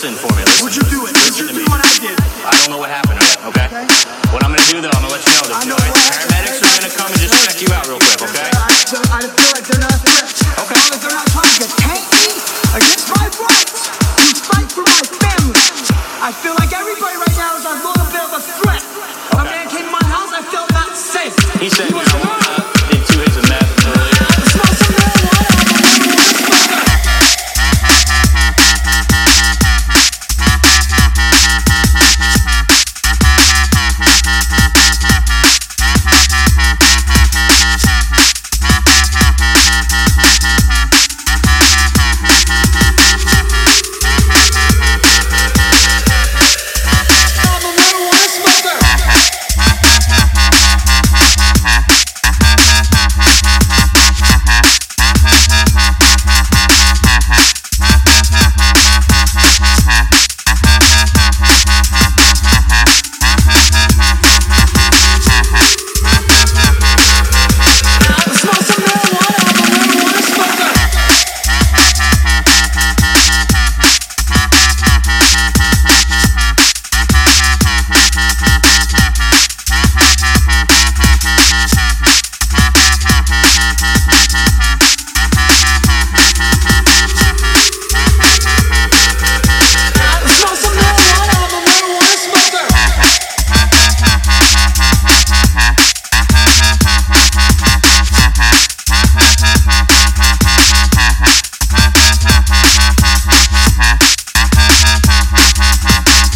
listen for me. Listen, Would you do it? Would you do what I did? I don't know what happened. Okay? okay? What I'm gonna do though, I'm gonna let you know that know right, paramedics are gonna come and just check you out real quick. Okay? I, feel like they're not a threat. Okay. As long as they're not trying to tank me against my rights to fight for my family. I feel like everybody right now is a little bit of a threat. Okay. A man came to my house. I felt not safe. He said. He Ha ha ha ha!